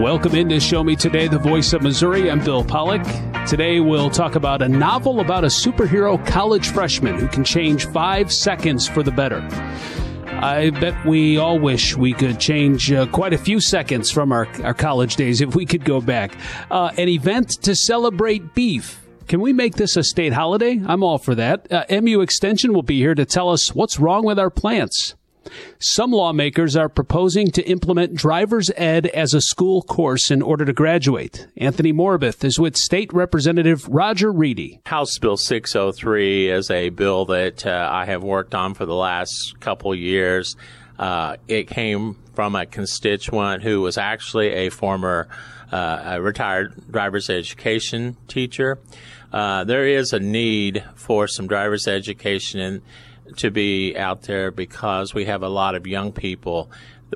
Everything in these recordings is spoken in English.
Welcome into Show Me Today, the voice of Missouri. I'm Bill Pollock. Today we'll talk about a novel about a superhero college freshman who can change five seconds for the better. I bet we all wish we could change uh, quite a few seconds from our, our college days if we could go back. Uh, an event to celebrate beef. Can we make this a state holiday? I'm all for that. Uh, MU Extension will be here to tell us what's wrong with our plants. Some lawmakers are proposing to implement driver's ed as a school course in order to graduate. Anthony Morabith is with State Representative Rodger Reedy. House Bill 603 is a bill that uh, I have worked on for the last couple years. Uh, it came from a constituent who was actually a former uh, a retired driver's education teacher. Uh, there is a need for some driver's education in, to be out there because we have a lot of young people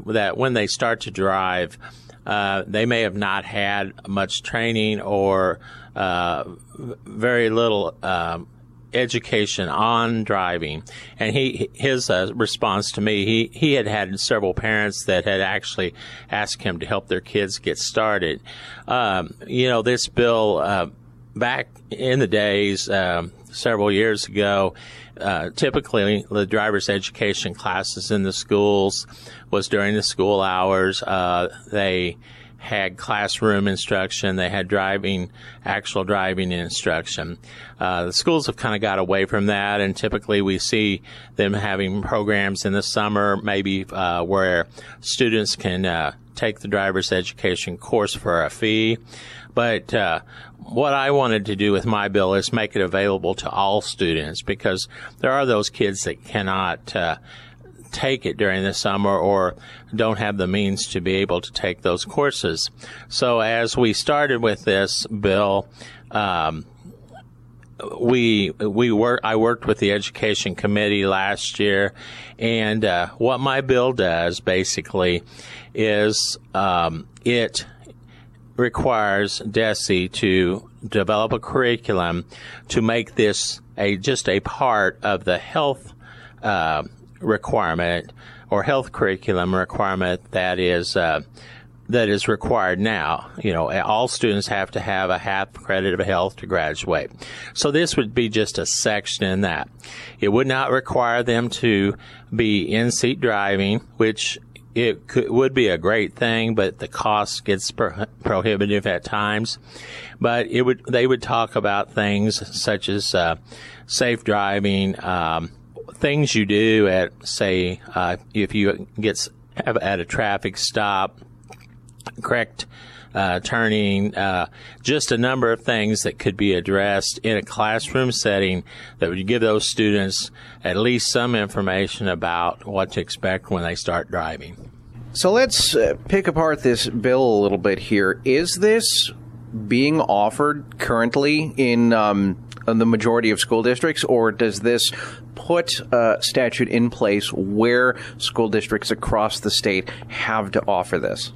that when they start to drive, uh, they may have not had much training or uh, very little um, education on driving. And he his uh, response to me, he he had had several parents that had actually asked him to help their kids get started. Um, you know, this bill uh, back in the days. Um, several years ago, uh, typically the driver's education classes in the schools was during the school hours. Uh, they had classroom instruction. They had driving, actual driving instruction. Uh, the schools have kind of got away from that, and typically we see them having programs in the summer, maybe uh, where students can uh, take the driver's education course for a fee. But uh, what I wanted to do with my bill is make it available to all students because there are those kids that cannot uh, take it during the summer or don't have the means to be able to take those courses. So as we started with this bill, um, we we work. I worked with the education committee last year, and uh, what my bill does basically is um, it requires DESE to develop a curriculum to make this a just a part of the health uh, requirement or health curriculum requirement that is uh, that is required now. You know, all students have to have a half credit of health to graduate. So this would be just a section in that. It would not require them to be in seat driving, which it could, would be a great thing, but the cost gets pro- prohibitive at times. But it would they would talk about things such as uh, safe driving, um, things you do at say uh, if you get at a traffic stop, correct uh, turning, uh, just a number of things that could be addressed in a classroom setting that would give those students at least some information about what to expect when they start driving. So let's uh, pick apart this bill a little bit here. Is this being offered currently in, um, in the majority of school districts, or does this put a statute in place where school districts across the state have to offer this?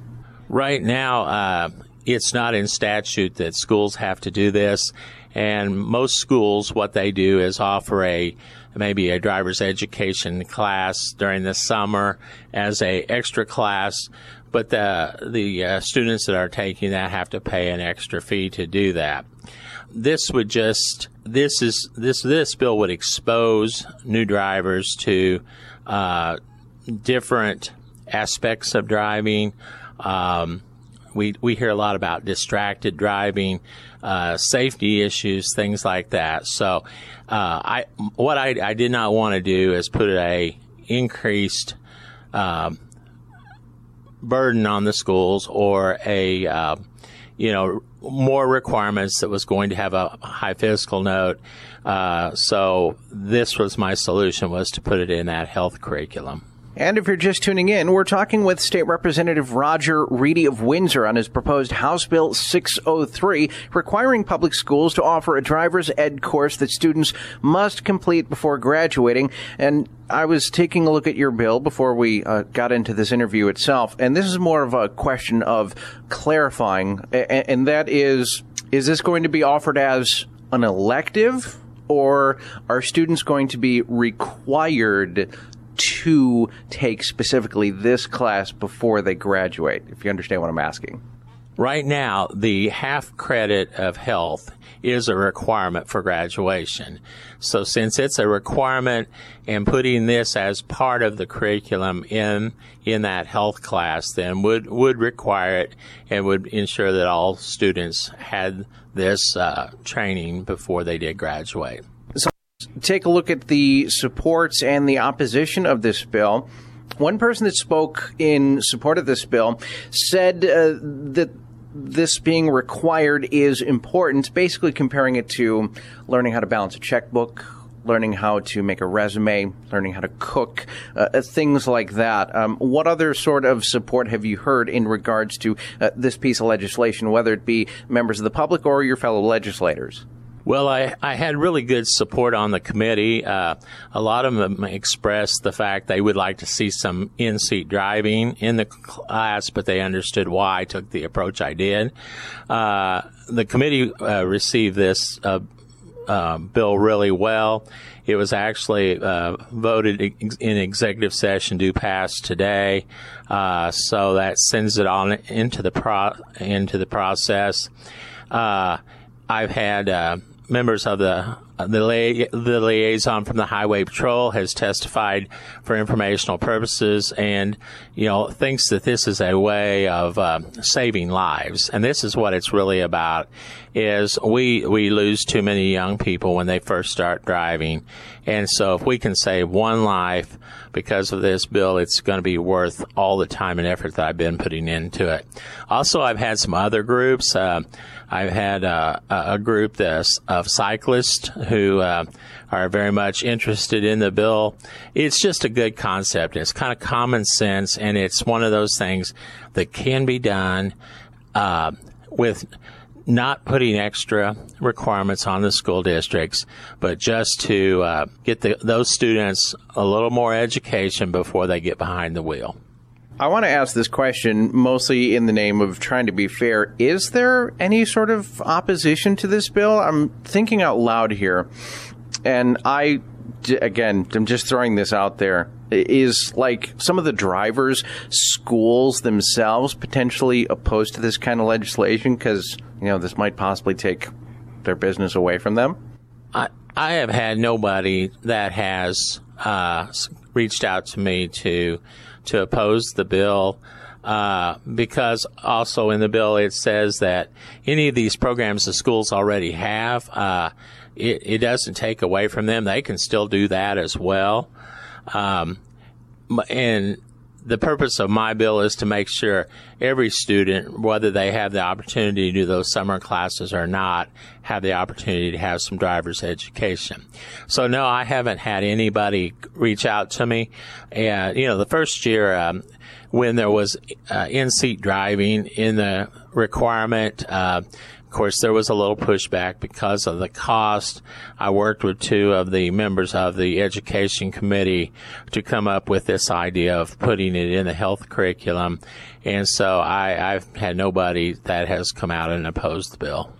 Right now, uh, it's not in statute that schools have to do this. And most schools, what they do is offer a maybe a driver's education class during the summer as a extra class. But the the uh, students that are taking that have to pay an extra fee to do that. This would just this is this this bill would expose new drivers to uh, different aspects of driving. Um, we we hear a lot about distracted driving, uh, safety issues, things like that. So, uh, I what I, I did not want to do is put a increased um, burden on the schools or a uh, you know more requirements that was going to have a high fiscal note. Uh, so this was my solution was to put it in that health curriculum. And if you're just tuning in, we're talking with State Representative Rodger Reedy of Windsor on his proposed House Bill 603, requiring public schools to offer a driver's ed course that students must complete before graduating. And I was taking a look at your bill before we uh, got into this interview itself, and this is more of a question of clarifying, and that is, is this going to be offered as an elective? Or are students going to be required to take specifically this class before they graduate, if you understand what I'm asking. right now, the half credit of health is a requirement for graduation. So since it's a requirement and putting this as part of the curriculum in in that health class then would would require it and would ensure that all students had this uh, training before they did graduate. Take a look at the supports and the opposition of this bill. One person that spoke in support of this bill said uh, that this being required is important, basically comparing it to learning how to balance a checkbook, learning how to make a resume, learning how to cook, uh, uh, things like that. Um, what other sort of support have you heard in regards to uh, this piece of legislation, whether it be members of the public or your fellow legislators? Well, I, I had really good support on the committee. Uh, a lot of them expressed the fact they would like to see some in seat driving in the class, but they understood why I took the approach I did. Uh, the committee uh, received this uh, uh, bill really well. It was actually uh, voted in executive session to pass today, so that sends it on into the pro- into the process. I've had members of the the, li- the, liaison from the highway patrol has testified for informational purposes and you know thinks that this is a way of uh, saving lives. And this is what it's really about is we we lose too many young people when they first start driving. And so if we can save one life because of this bill it's going to be worth all the time and effort that I've been putting into it. Also I've had some other groups uh, I've had uh, a group that's, of cyclists who uh, are very much interested in the bill. It's just a good concept. It's kind of common sense, and it's one of those things that can be done uh, with not putting extra requirements on the school districts, but just to uh, get the, those students a little more education before they get behind the wheel. I want to ask this question mostly in the name of trying to be fair. Is there any sort of opposition to this bill? I'm thinking out loud here, and I, again, I'm just throwing this out there. Is like some of the drivers, schools themselves potentially opposed to this kind of legislation because, you know, this might possibly take their business away from them? I, I have had nobody that has uh, reached out to me to to oppose the bill. Uh, because also in the bill it says that any of these programs the schools already have, uh, it, it, doesn't take away from them. They can still do that as well. Um, and the purpose of my bill is to make sure every student, whether they have the opportunity to do those summer classes or not, have the opportunity to have some driver's education. So no, I haven't had anybody reach out to me. And, you know, the first year, um, when there was uh, in-seat driving in the requirement, uh, course, there was a little pushback because of the cost. I worked with two of the members of the education committee to come up with this idea of putting it in the health curriculum. And so I, I've had nobody that has come out and opposed the bill.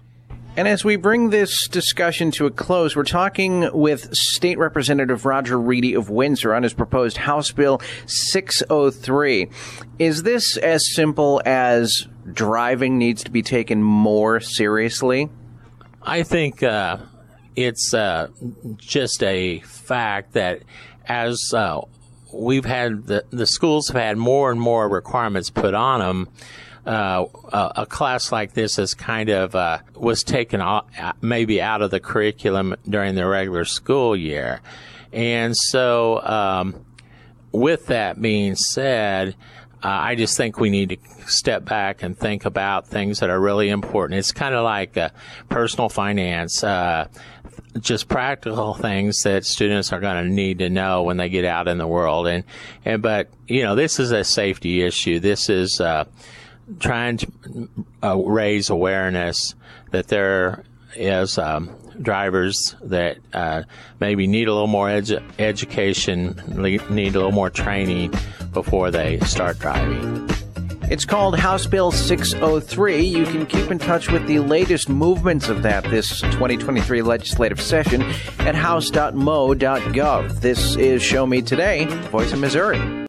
And as we bring this discussion to a close, we're talking with State Representative Rodger Reedy of Windsor on his proposed House Bill 603. Is this as simple as driving needs to be taken more seriously? I think uh, it's uh, just a fact that as uh, we've had the, the schools have had more and more requirements put on them. Uh, a, class like this is kind of uh, was taken off, maybe out of the curriculum during the regular school year, and so um, with that being said, uh, I just think we need to step back and think about things that are really important. It's kind of like uh, personal finance, uh, just practical things that students are going to need to know when they get out in the world. And, and but you know, this is a safety issue. This is uh, trying to uh, raise awareness that there is um, drivers that uh, maybe need a little more edu- education, need a little more training before they start driving. It's called House Bill 603. You can keep in touch with the latest movements of that this 2023 legislative session at house.mo.gov. This is Show Me Today, Voice of Missouri.